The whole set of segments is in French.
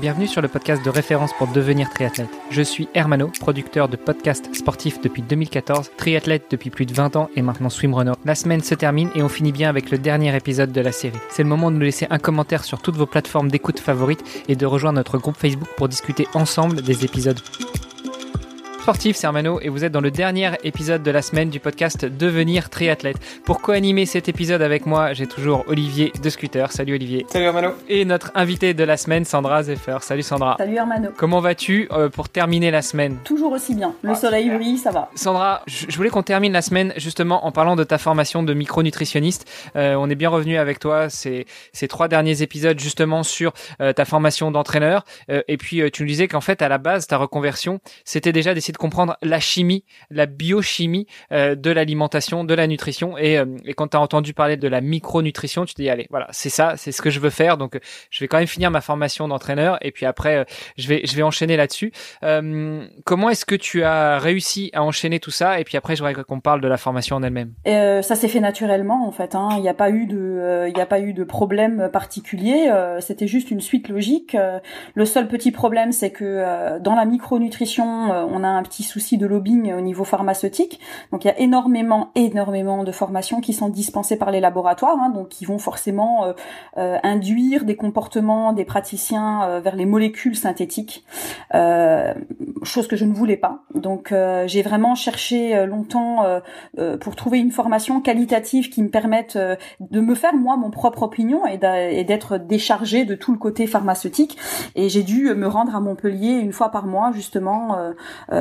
Bienvenue sur le podcast de référence pour devenir triathlète. Je suis Hermano, producteur de podcasts sportifs depuis 2014, triathlète depuis plus de 20 ans et maintenant swimrunner. La semaine se termine et on finit bien avec le dernier épisode de la série. C'est le moment de nous laisser un commentaire sur toutes vos plateformes d'écoute favorites et de rejoindre notre groupe Facebook pour discuter ensemble des épisodes sportif, c'est Armano et vous êtes dans le dernier épisode de la semaine du podcast Devenir triathlète. Pour co-animer cet épisode avec moi, j'ai toujours Olivier de Scooter. Salut Olivier. Salut Armano. Et notre invité de la semaine, Sandra Zeffer. Salut Sandra. Salut Armano. Comment vas-tu euh, pour terminer la semaine? Toujours aussi bien. Le ah, soleil brille, ça va. Sandra, je voulais qu'on termine la semaine justement en parlant de ta formation de micronutritionniste. Euh, on est bien revenu avec toi ces, ces trois derniers épisodes justement sur euh, ta formation d'entraîneur. et puis tu nous disais qu'en fait à la base ta reconversion, c'était déjà de comprendre la chimie, la biochimie euh, de l'alimentation, de la nutrition. Et, euh, quand tu as entendu parler de la micronutrition, tu te dis allez, voilà, c'est ça, c'est ce que je veux faire. Donc je vais quand même finir ma formation d'entraîneur et puis après euh, je vais je vais enchaîner là-dessus. comment est-ce que tu as réussi à enchaîner tout ça? Et puis après, je voudrais qu'on parle de la formation en elle-même. ça s'est fait naturellement en fait. Hein. Il n'y a eu de il n'y a pas eu de problème particulier. C'était juste une suite logique. le seul petit problème, c'est que dans la micronutrition, on a un petit souci de lobbying au niveau pharmaceutique. Donc il y a énormément, énormément de formations qui sont dispensées par les laboratoires, hein, donc qui vont forcément euh, euh, induire des comportements des praticiens euh, vers les molécules synthétiques, chose que je ne voulais pas. Donc j'ai vraiment cherché longtemps pour trouver une formation qualitative qui me permette de me faire moi mon propre opinion et d'être déchargé de tout le côté pharmaceutique. Et j'ai dû me rendre à Montpellier une fois par mois justement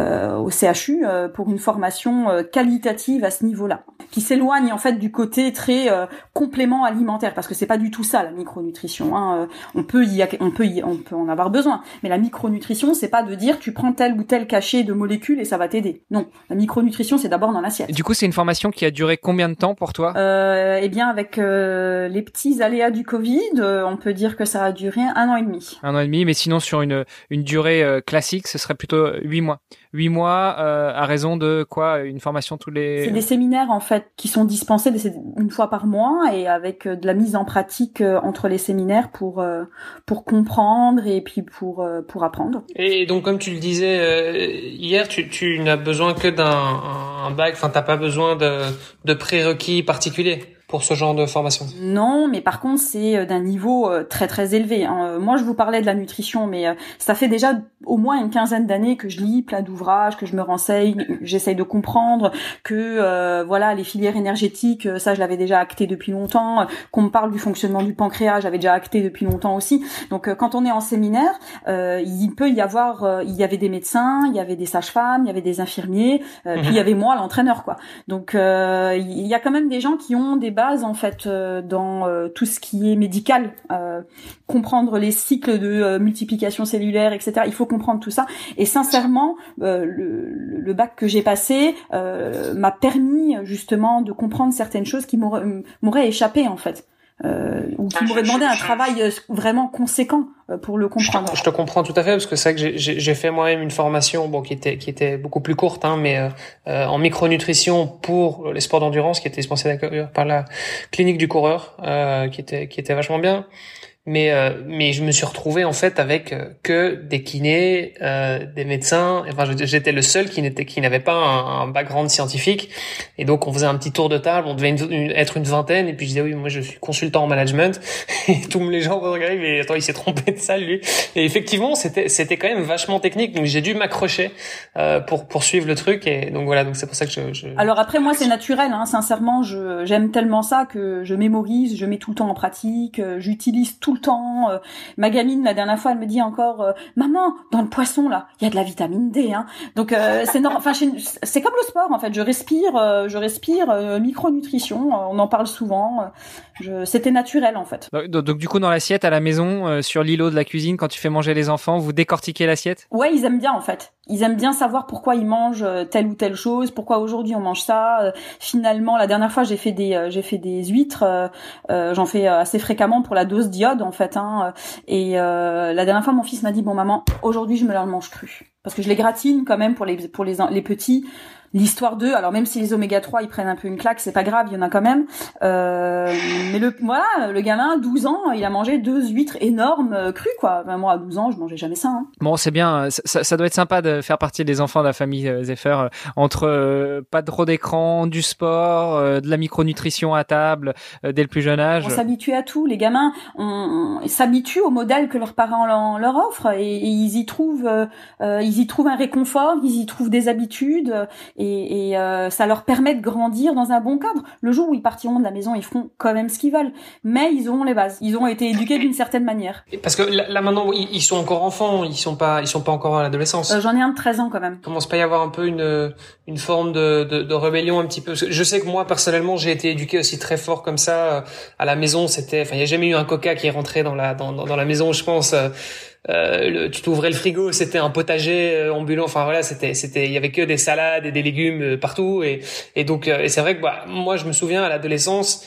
au CHU euh, pour une formation euh, qualitative à ce niveau-là, qui s'éloigne en fait du côté très euh, complément alimentaire, parce que c'est pas du tout ça la micronutrition. Hein. On peut y, on peut y, on peut en avoir besoin, mais la micronutrition c'est pas de dire tu prends tel ou tel cachet de molécules et ça va t'aider. Non, la micronutrition c'est d'abord dans l'assiette. Du coup, c'est une formation qui a duré combien de temps pour toi? Euh, Eh bien, avec les petits aléas du Covid, on peut dire que ça a duré un an et demi. Un an et demi, mais sinon sur une une durée classique, ce serait plutôt huit mois. Huit mois euh, à raison de quoi Une formation tous les... C'est des séminaires en fait qui sont dispensés une fois par mois et avec euh, de la mise en pratique euh, entre les séminaires pour pour comprendre et puis pour pour apprendre. Et donc comme tu le disais hier, tu, tu n'as besoin que d'un bac, enfin t'as pas besoin de, de prérequis particuliers pour ce genre de formation Non, mais par contre c'est euh, d'un niveau euh, très très élevé. Hein. Euh, moi je vous parlais de la nutrition, mais ça fait déjà au moins une quinzaine d'années que je lis plein d'ouvrages, que je me renseigne, j'essaye de comprendre que voilà les filières énergétiques, ça je l'avais déjà acté depuis longtemps. Qu'on me parle du fonctionnement du pancréas, j'avais déjà acté depuis longtemps aussi. Donc quand on est en séminaire, il peut y avoir, il y avait des médecins, il y avait des sages-femmes, il y avait des infirmiers, puis il y avait moi l'entraîneur quoi. Donc il y a quand même des gens qui ont des en fait euh, dans euh, tout ce qui est médical, euh, comprendre les cycles de multiplication cellulaire, etc. Il faut comprendre tout ça. Et sincèrement, le, le, bac que j'ai passé m'a permis justement de comprendre certaines choses qui m'auraient échappé en fait. Euh, ou qui ah, m'aurait demandé un travail vraiment conséquent pour le comprendre. Je te, comprends tout à fait parce que c'est vrai que j'ai fait moi-même une formation bon qui était qui était beaucoup plus courte hein, mais euh, en micronutrition pour les sports d'endurance qui était dispensée par la clinique du coureur euh, qui était qui était vachement bien mais euh, mais je me suis retrouvé en fait avec euh, que des kinés, euh, des médecins. Enfin, j'étais le seul qui n'était qui n'avait pas un, background scientifique. Et donc, on faisait un petit tour de table. On devait être une vingtaine. Et puis je disais oui, moi je suis consultant en management. Et tous les gens regardaient, mais attends, il s'est trompé de ça lui. Et effectivement, c'était c'était quand même vachement technique. Donc j'ai dû m'accrocher euh, pour poursuivre le truc. Et donc voilà, donc c'est pour ça que je, je... Alors après, moi c'est naturel. Hein, sincèrement, je j'aime tellement ça que je mémorise, je mets tout le temps en pratique, j'utilise tout le temps. Euh, ma gamine, la dernière fois, elle me dit encore, euh, maman, dans le poisson là, il y a de la vitamine D. Hein. Donc euh, c'est enfin c'est comme le sport en fait. Je respire, je respire micronutrition. on en parle souvent. C'était naturel en fait. Donc, donc, du coup dans l'assiette à la maison, sur l'îlot de la cuisine, quand tu fais manger les enfants, vous décortiquez l'assiette? Ouais, ils aiment bien en fait ils aiment bien savoir pourquoi ils mangent telle ou telle chose, pourquoi aujourd'hui on mange ça. finalement, la dernière fois j'ai fait des j'ai fait des huîtres, j'en fais assez fréquemment pour la dose d'iode en fait. Hein, et euh, la dernière fois, mon fils m'a dit bon maman, aujourd'hui je me la mange crue parce que je les gratine quand même pour les pour les les petits l'histoire d'eux. Alors même si les oméga 3 ils prennent un peu une claque, c'est pas grave, il y en a quand même. Euh, mais le voilà, le gamin, 12 ans, il a mangé deux huîtres énormes euh, crues quoi. moi à 12 ans, je mangeais jamais ça. Hein. Bon, c'est bien, ça, ça, doit être sympa de faire partie des enfants de la famille euh, Zephyr euh, entre euh, pas trop d'écran, du sport, de la micronutrition à table dès le plus jeune âge. On s'habitue à tout, les gamins, on, s'habituent au modèle que leurs parents leur, offrent et, ils y trouvent ils y trouvent un réconfort, ils y trouvent des habitudes et, et euh, ça leur permet de grandir dans un bon cadre. Le jour où ils partiront de la maison, ils feront quand même ce qu'ils veulent, mais ils auront les bases. Ils ont été éduqués d'une certaine manière. Parce que là, maintenant, ils sont encore enfants, ils sont pas, ils sont pas encore à l'adolescence. Euh, J'en ai un de 13 ans quand même. Commence pas à y avoir un peu une une forme de, de, de rébellion un petit peu. Je sais que moi personnellement, j'ai été éduqué aussi très fort comme ça euh, à la maison. C'était, enfin, il y a jamais eu un coca qui est rentré dans la dans, dans la maison, je pense. Euh, tu t'ouvrais le frigo, c'était un potager euh, ambulant. Enfin voilà, c'était c'était il y avait que des salades et des légumes euh, partout et et donc et c'est vrai que bah, moi je me souviens à l'adolescence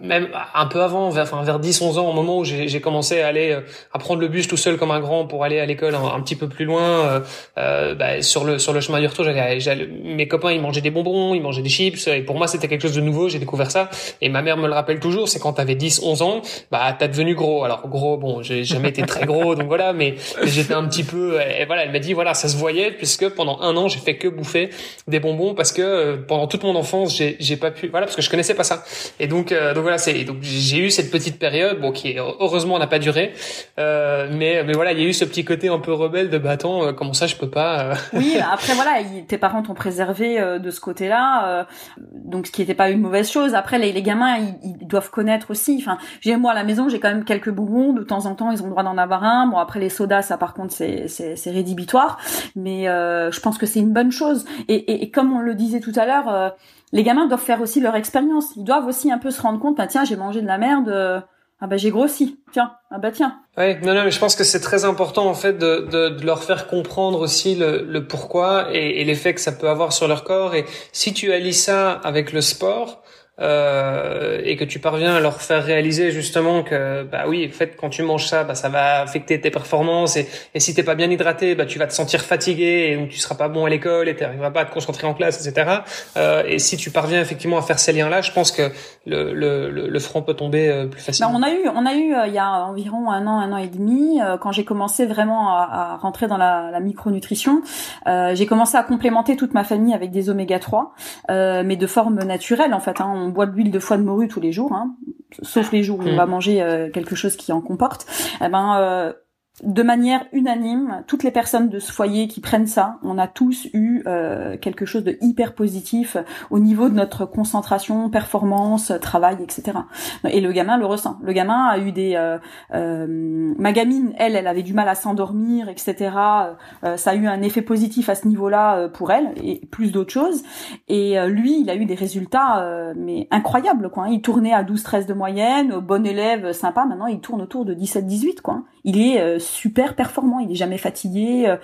même un peu avant, vers, enfin, vers 10, 11 ans, au moment où j'ai commencé à aller, euh, à prendre le bus tout seul comme un grand pour aller à l'école un, petit peu plus loin, euh, euh, bah, sur le sur le chemin du retour, j'allais, mes copains ils mangeaient des bonbons, ils mangeaient des chips, et pour moi c'était quelque chose de nouveau, j'ai découvert ça, et ma mère me le rappelle toujours, c'est quand t'avais 10, 11 ans, bah t'as devenu gros. Alors gros, bon, j'ai jamais été très gros, donc voilà, mais, j'étais un petit peu, et voilà, elle m'a dit voilà, ça se voyait puisque pendant un an j'ai fait que bouffer des bonbons parce que euh, pendant toute mon enfance j'ai j'ai pas pu, voilà, parce que je connaissais pas ça, et donc euh, donc voilà, c'est donc j'ai eu cette petite période, bon qui heureusement n'a pas duré, euh, mais mais voilà, il y a eu ce petit côté un peu rebelle de bah attends, euh, comment ça je peux pas. Euh. Oui, après voilà, tes parents t'ont préservé de ce côté-là, donc ce qui n'était pas une mauvaise chose. Après les, les gamins, ils, doivent connaître aussi. Enfin, j'ai moi à la maison, j'ai quand même quelques bonbons de temps en temps, ils ont le droit d'en avoir un. Bon après les sodas, ça par contre c'est c'est, c'est rédhibitoire, mais je pense que c'est une bonne chose. Et, et, et, comme on le disait tout à l'heure les gamins doivent faire aussi leur expérience. Ils doivent aussi un peu se rendre compte, bah tiens, j'ai mangé de la merde, euh, ah bah j'ai grossi, tiens, ah bah tiens. Oui, non, non, mais je pense que c'est très important en fait de, de, de, leur faire comprendre aussi le, le pourquoi et, et l'effet que ça peut avoir sur leur corps. Et si tu allies ça avec le sport, euh, et que tu parviens à leur faire réaliser justement que bah oui en fait quand tu manges ça bah ça va affecter tes performances et, et si t'es pas bien hydraté bah tu vas te sentir fatigué et donc tu seras pas bon à l'école et tu n'arriveras pas à te concentrer en classe etc euh, et si tu parviens effectivement à faire ces liens là je pense que le, le, le, front peut tomber euh, plus facilement. bah, on a eu on a eu euh, il y a environ un an un an et demi euh, quand j'ai commencé vraiment à, à, rentrer dans la, la micronutrition j'ai commencé à complémenter toute ma famille avec des oméga 3 mais de forme naturelle en fait hein. On boit de l'huile de foie de morue tous les jours, hein, sauf les jours où on mm. va manger euh, quelque chose qui en comporte. Eh ben, euh, de manière unanime, toutes les personnes de ce foyer qui prennent ça, on a tous eu euh, quelque chose de hyper positif au niveau de notre concentration, performance, travail, etc. Et le gamin le ressent. Le gamin a eu des... Euh, euh, ma gamine, elle, elle avait du mal à s'endormir, etc. ça a eu un effet positif à ce niveau-là pour elle, et plus d'autres choses. Et lui, il a eu des résultats mais incroyables. Quoi. Il tournait à 12-13 de moyenne, bon élève, sympa. Maintenant, il tourne autour de 17-18. quoi. Il est super performant, il est jamais fatigué, euh,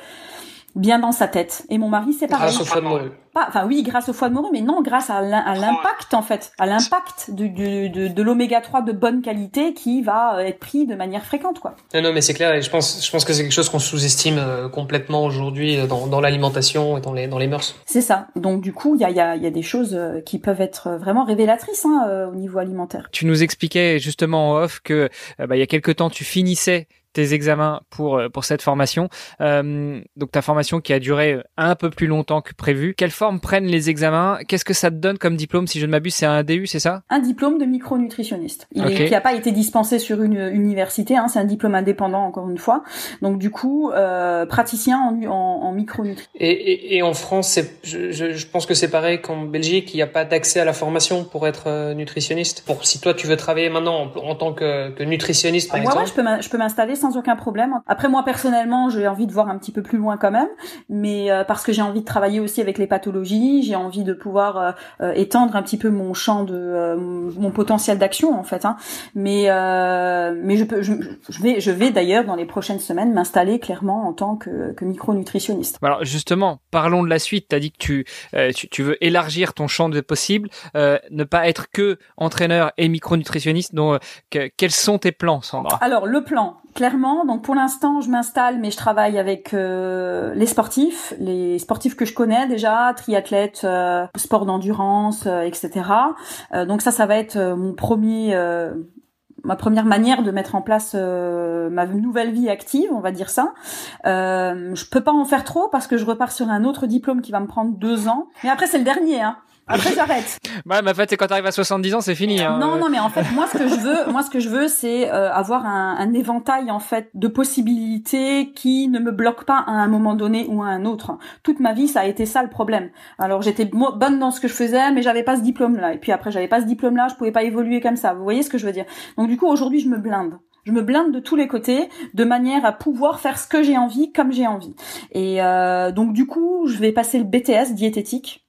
bien dans sa tête. Et mon mari, c'est pareil. Grâce au foie de morue. Pas, enfin oui, grâce au foie de morue, mais non, grâce à l'impact en fait, à l'impact de, de, de, l'oméga 3 de bonne qualité qui va euh, être pris de manière fréquente, quoi. Non, non, mais c'est clair. Et je pense, je pense que c'est quelque chose qu'on sous-estime euh, complètement aujourd'hui dans, dans l'alimentation et dans les dans les mœurs. C'est ça. Donc du coup, il y a, y, a, y a des choses qui peuvent être vraiment révélatrices hein, au niveau alimentaire. Tu nous expliquais justement en off que bah, il y a quelque temps, tu finissais tes examens pour euh, pour cette formation. Euh, donc ta formation qui a duré un peu plus longtemps que prévu. Quelle forme prennent les examens? Qu'est-ce que ça te donne comme diplôme Si je ne m'abuse, c'est un DU, c'est ça? Un diplôme de micronutritionniste. Il qui n'a pas été dispensé sur une université. Hein, c'est un diplôme indépendant encore une fois. Donc du coup, euh, praticien en, en, micronutrition. Et, et, et, en France, je, je, pense que c'est pareil qu'en Belgique. Il n'y a pas d'accès à la formation pour être euh, nutritionniste. Pour si toi tu veux travailler maintenant en, en tant que, que nutritionniste par exemple. Moi, je peux m'installer sans aucun problème. Après moi personnellement, j'ai envie de voir un petit peu plus loin quand même, mais euh, parce que j'ai envie de travailler aussi avec les pathologies, j'ai envie de pouvoir euh, euh, étendre un petit peu mon champ de mon potentiel d'action en fait. Hein. Mais mais je peux je, vais je vais d'ailleurs dans les prochaines semaines m'installer clairement en tant que, que micronutritionniste. Alors justement, parlons de la suite. Tu as dit que tu, tu, tu veux élargir ton champ de possibles, ne pas être que entraîneur et micronutritionniste. Donc quels sont tes plans, Sandra? Alors le plan, clairement. Donc pour l'instant, je m'installe, mais je travaille avec les sportifs, les sportifs que je connais déjà, triathlètes, sport d'endurance, etc. donc ça, ça va être mon premier ma première manière de mettre en place euh, ma nouvelle vie active, on va dire ça. Euh, je peux pas en faire trop parce que je repars sur un autre diplôme qui va me prendre deux ans. Mais après c'est le dernier, hein. Après, j'arrête. Ouais, mais en fait, c'est quand t'arrives à 70 ans, c'est fini. Hein. Non, non, mais en fait, moi, ce que je veux, moi, ce que je veux, c'est euh, avoir un, un, éventail en fait de possibilités qui ne me bloquent pas à un moment donné ou à un autre. Toute ma vie, ça a été ça le problème. Alors, j'étais bonne dans ce que je faisais, mais j'avais pas ce diplôme-là. Et puis après, j'avais pas ce diplôme-là, je pouvais pas évoluer comme ça. Vous voyez ce que je veux dire? Donc, du coup, aujourd'hui, je me blinde. Je me blinde de tous les côtés de manière à pouvoir faire ce que j'ai envie comme j'ai envie. Et euh, donc du coup, je vais passer le BTS diététique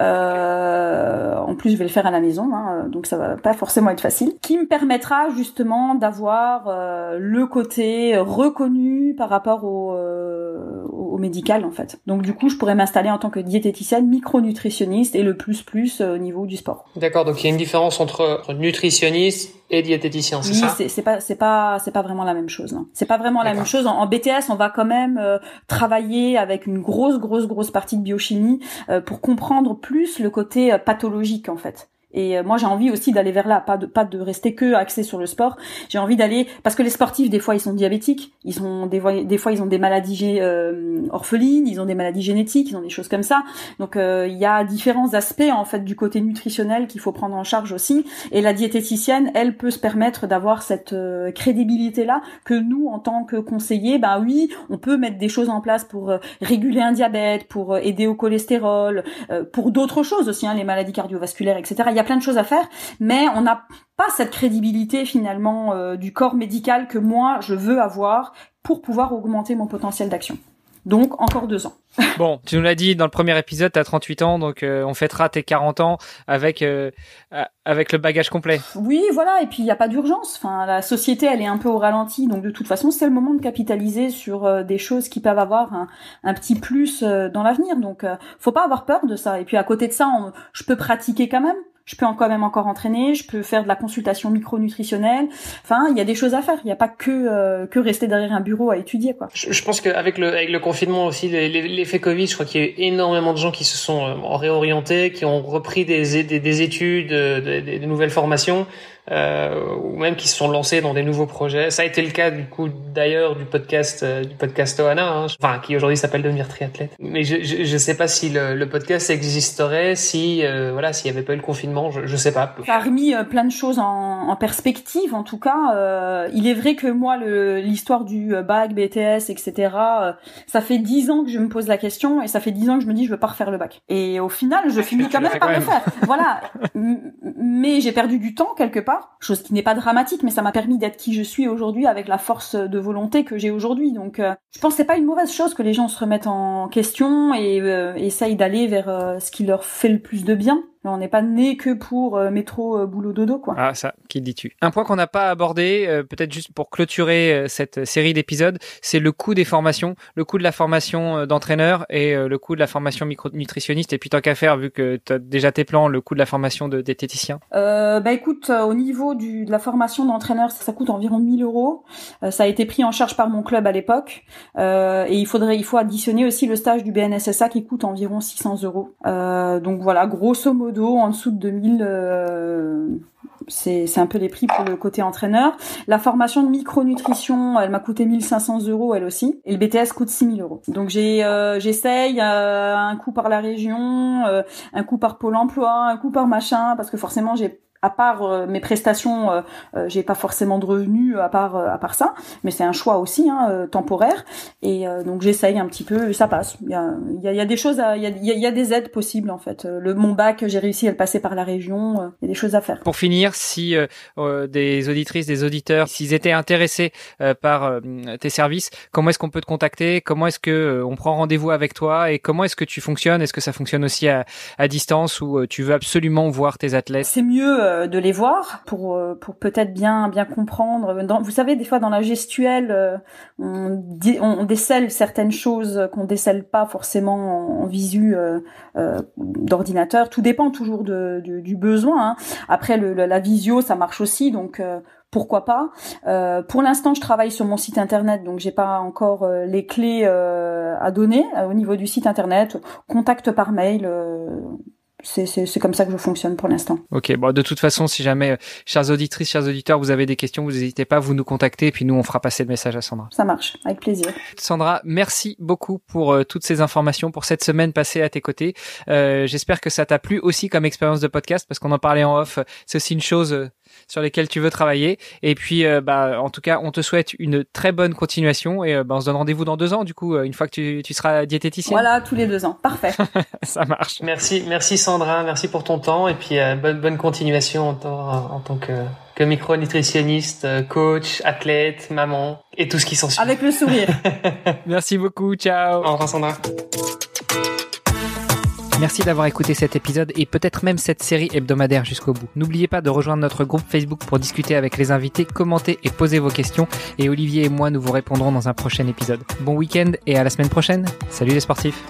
euh, en plus, je vais le faire à la maison, hein, donc ça va pas forcément être facile. Qui me permettra justement d'avoir euh, le côté reconnu par rapport au, euh, au médical en fait. Donc du coup, je pourrais m'installer en tant que diététicienne, micronutritionniste et le plus plus au niveau du sport. D'accord. Donc il y a une différence entre nutritionniste et diététicien, c'est ça? c'est pas c'est pas c'est pas vraiment la même chose. C'est pas vraiment la même chose. En, BTS, on va quand même travailler avec une grosse grosse grosse partie de biochimie pour comprendre plus le côté euh, pathologique en fait. Et euh, moi, j'ai envie aussi d'aller vers là, pas de pas de rester que axé sur le sport. J'ai envie d'aller parce que les sportifs, des fois, ils sont diabétiques, ils sont des fois, des fois, ils ont des maladies euh, orphelines, ils ont des maladies génétiques, ils ont des choses comme ça. Donc, euh, il y a différents aspects en fait du côté nutritionnel qu'il faut prendre en charge aussi. Et la diététicienne, elle peut se permettre d'avoir cette crédibilité là que nous, en tant que conseillers, ben oui, on peut mettre des choses en place pour réguler un diabète, pour aider au cholestérol, pour d'autres choses aussi, hein, les maladies cardiovasculaires, etc. plein de choses à faire, mais on n'a pas cette crédibilité finalement euh, du corps médical que moi je veux avoir pour pouvoir augmenter mon potentiel d'action. Donc encore deux ans. bon, tu nous l'as dit dans le premier épisode, tu as 38 ans, donc euh, on fêtera tes 40 ans avec euh, avec le bagage complet. Oui, voilà, et puis il n'y a pas d'urgence. Enfin, la société, elle est un peu au ralenti, donc de toute façon, c'est le moment de capitaliser sur des choses qui peuvent avoir un, un petit plus dans l'avenir. Donc, faut pas avoir peur de ça. Et puis à côté de ça, je peux pratiquer quand même je peux quand même encore entraîner, je peux faire de la consultation micronutritionnelle. Enfin, il y a des choses à faire. Il n'y a pas que euh, que rester derrière un bureau à étudier quoi. Je, pense qu'avec le avec le confinement aussi, l'effet Covid, je crois qu'il y a eu énormément de gens qui se sont euh, réorientés, qui ont repris des des, des études, euh, des, des, nouvelles formations euh, ou même qui se sont lancés dans des nouveaux projets. Ça a été le cas du coup d'ailleurs du podcast euh, du podcast Oana, hein, enfin qui aujourd'hui s'appelle devenir triathlète. Mais je, je je sais pas si le, le podcast existerait si euh, voilà s'il y avait pas eu le confinement, je je sais pas. Ça a remis euh, plein de choses en, en perspective en tout cas. Euh, il est vrai que moi l'histoire du bac, BTS, etc. ça fait dix ans que je me pose la question et ça fait dix ans que je me dis je veux pas refaire le bac. Et au final je finis quand même par le faire. voilà. Mais j'ai perdu du temps quelque part chose qui n'est pas dramatique, mais ça m'a permis d'être qui je suis aujourd'hui avec la force de volonté que j'ai aujourd'hui. Donc, euh, je pense que c'est pas une mauvaise chose que les gens se remettent en question et euh, essayent d'aller vers euh, ce qui leur fait le plus de bien. On n'est pas né que pour euh, métro, euh, boulot, dodo, quoi. Ah, ça, qui dis-tu? Un point qu'on n'a pas abordé, euh, peut-être juste pour clôturer cette série d'épisodes, c'est le coût des formations, le coût de la formation d'entraîneur et le coût de la formation micronutritionniste. Et puis tant qu'à faire, vu que tu as déjà tes plans, le coût de la formation de diététicien euh, Bah écoute, au niveau du, de la formation d'entraîneur, ça, coûte environ 1000 euros. ça a été pris en charge par mon club à l'époque. et il faudrait, il faut additionner aussi le stage du BNSSA qui coûte environ 600 euros. donc voilà, grosso modo en dessous de 2000, euh, c'est un peu les prix pour le côté entraîneur. La formation de micronutrition, elle m'a coûté 1500 euros elle aussi, et le BTS coûte 6000 euros. Donc j'ai euh, j'essaye euh, un coup par la région, un coup par Pôle Emploi, un coup par machin, parce que forcément j'ai à part euh, mes prestations, euh, euh, j'ai pas forcément de revenus à part à part ça, mais c'est un choix aussi hein, temporaire. Et donc j'essaye un petit peu, ça passe. Il y a, il y a, des choses, il y a, y a des aides possibles en fait. Le mon bac, j'ai réussi à le passer par la région. Il y a des choses à faire. Pour finir, si des auditrices, des auditeurs, s'ils étaient intéressés par tes services, comment est-ce qu'on peut te contacter? Comment est-ce que on prend rendez-vous avec toi? Et comment est-ce que tu fonctionnes? Est-ce que ça fonctionne aussi à, à distance ou tu veux absolument voir tes athlètes? C'est mieux de les voir pour pour peut-être bien bien comprendre. vous savez, des fois dans la gestuelle, on, on décèle certaines choses qu'on décèle pas forcément en, visu d'ordinateur. Tout dépend toujours du besoin. Hein. Après, la visio, ça marche aussi, donc pourquoi pas. Euh, pour l'instant, je travaille sur mon site internet, donc j'ai pas encore euh, les clés euh, à donner au niveau du site internet. Contact par mail c'est comme ça que je fonctionne pour l'instant. Ok, bon, de toute façon, si jamais, chers auditrices, chers auditeurs, vous avez des questions, vous n'hésitez pas, vous nous contactez, et puis nous, on fera passer le message à Sandra. Ça marche, avec plaisir. Sandra, merci beaucoup pour toutes ces informations, pour cette semaine passée à tes côtés. Euh, J'espère que ça t'a plu aussi comme expérience de podcast, parce qu'on en parlait en off. C'est aussi une chose sur lesquels tu veux travailler. Et puis, euh, bah, en tout cas, on te souhaite une très bonne continuation et euh, bah, on se donne rendez-vous dans deux ans, du coup, euh, une fois que tu, tu seras diététicienne. Voilà, tous les deux ans. Parfait. Ça marche. Merci, merci Sandra, merci pour ton temps et puis bonne, bonne continuation en, en, tant que, que micronutritionniste, coach, athlète, maman et tout ce qui s'ensuit. Avec le sourire. merci beaucoup. Ciao. Au revoir Sandra. Merci d'avoir écouté cet épisode et peut-être même cette série hebdomadaire jusqu'au bout. N'oubliez pas de rejoindre notre groupe Facebook pour discuter avec les invités, commenter et poser vos questions. Et Olivier et moi, nous vous répondrons dans un prochain épisode. Bon week-end et à la semaine prochaine. Salut les sportifs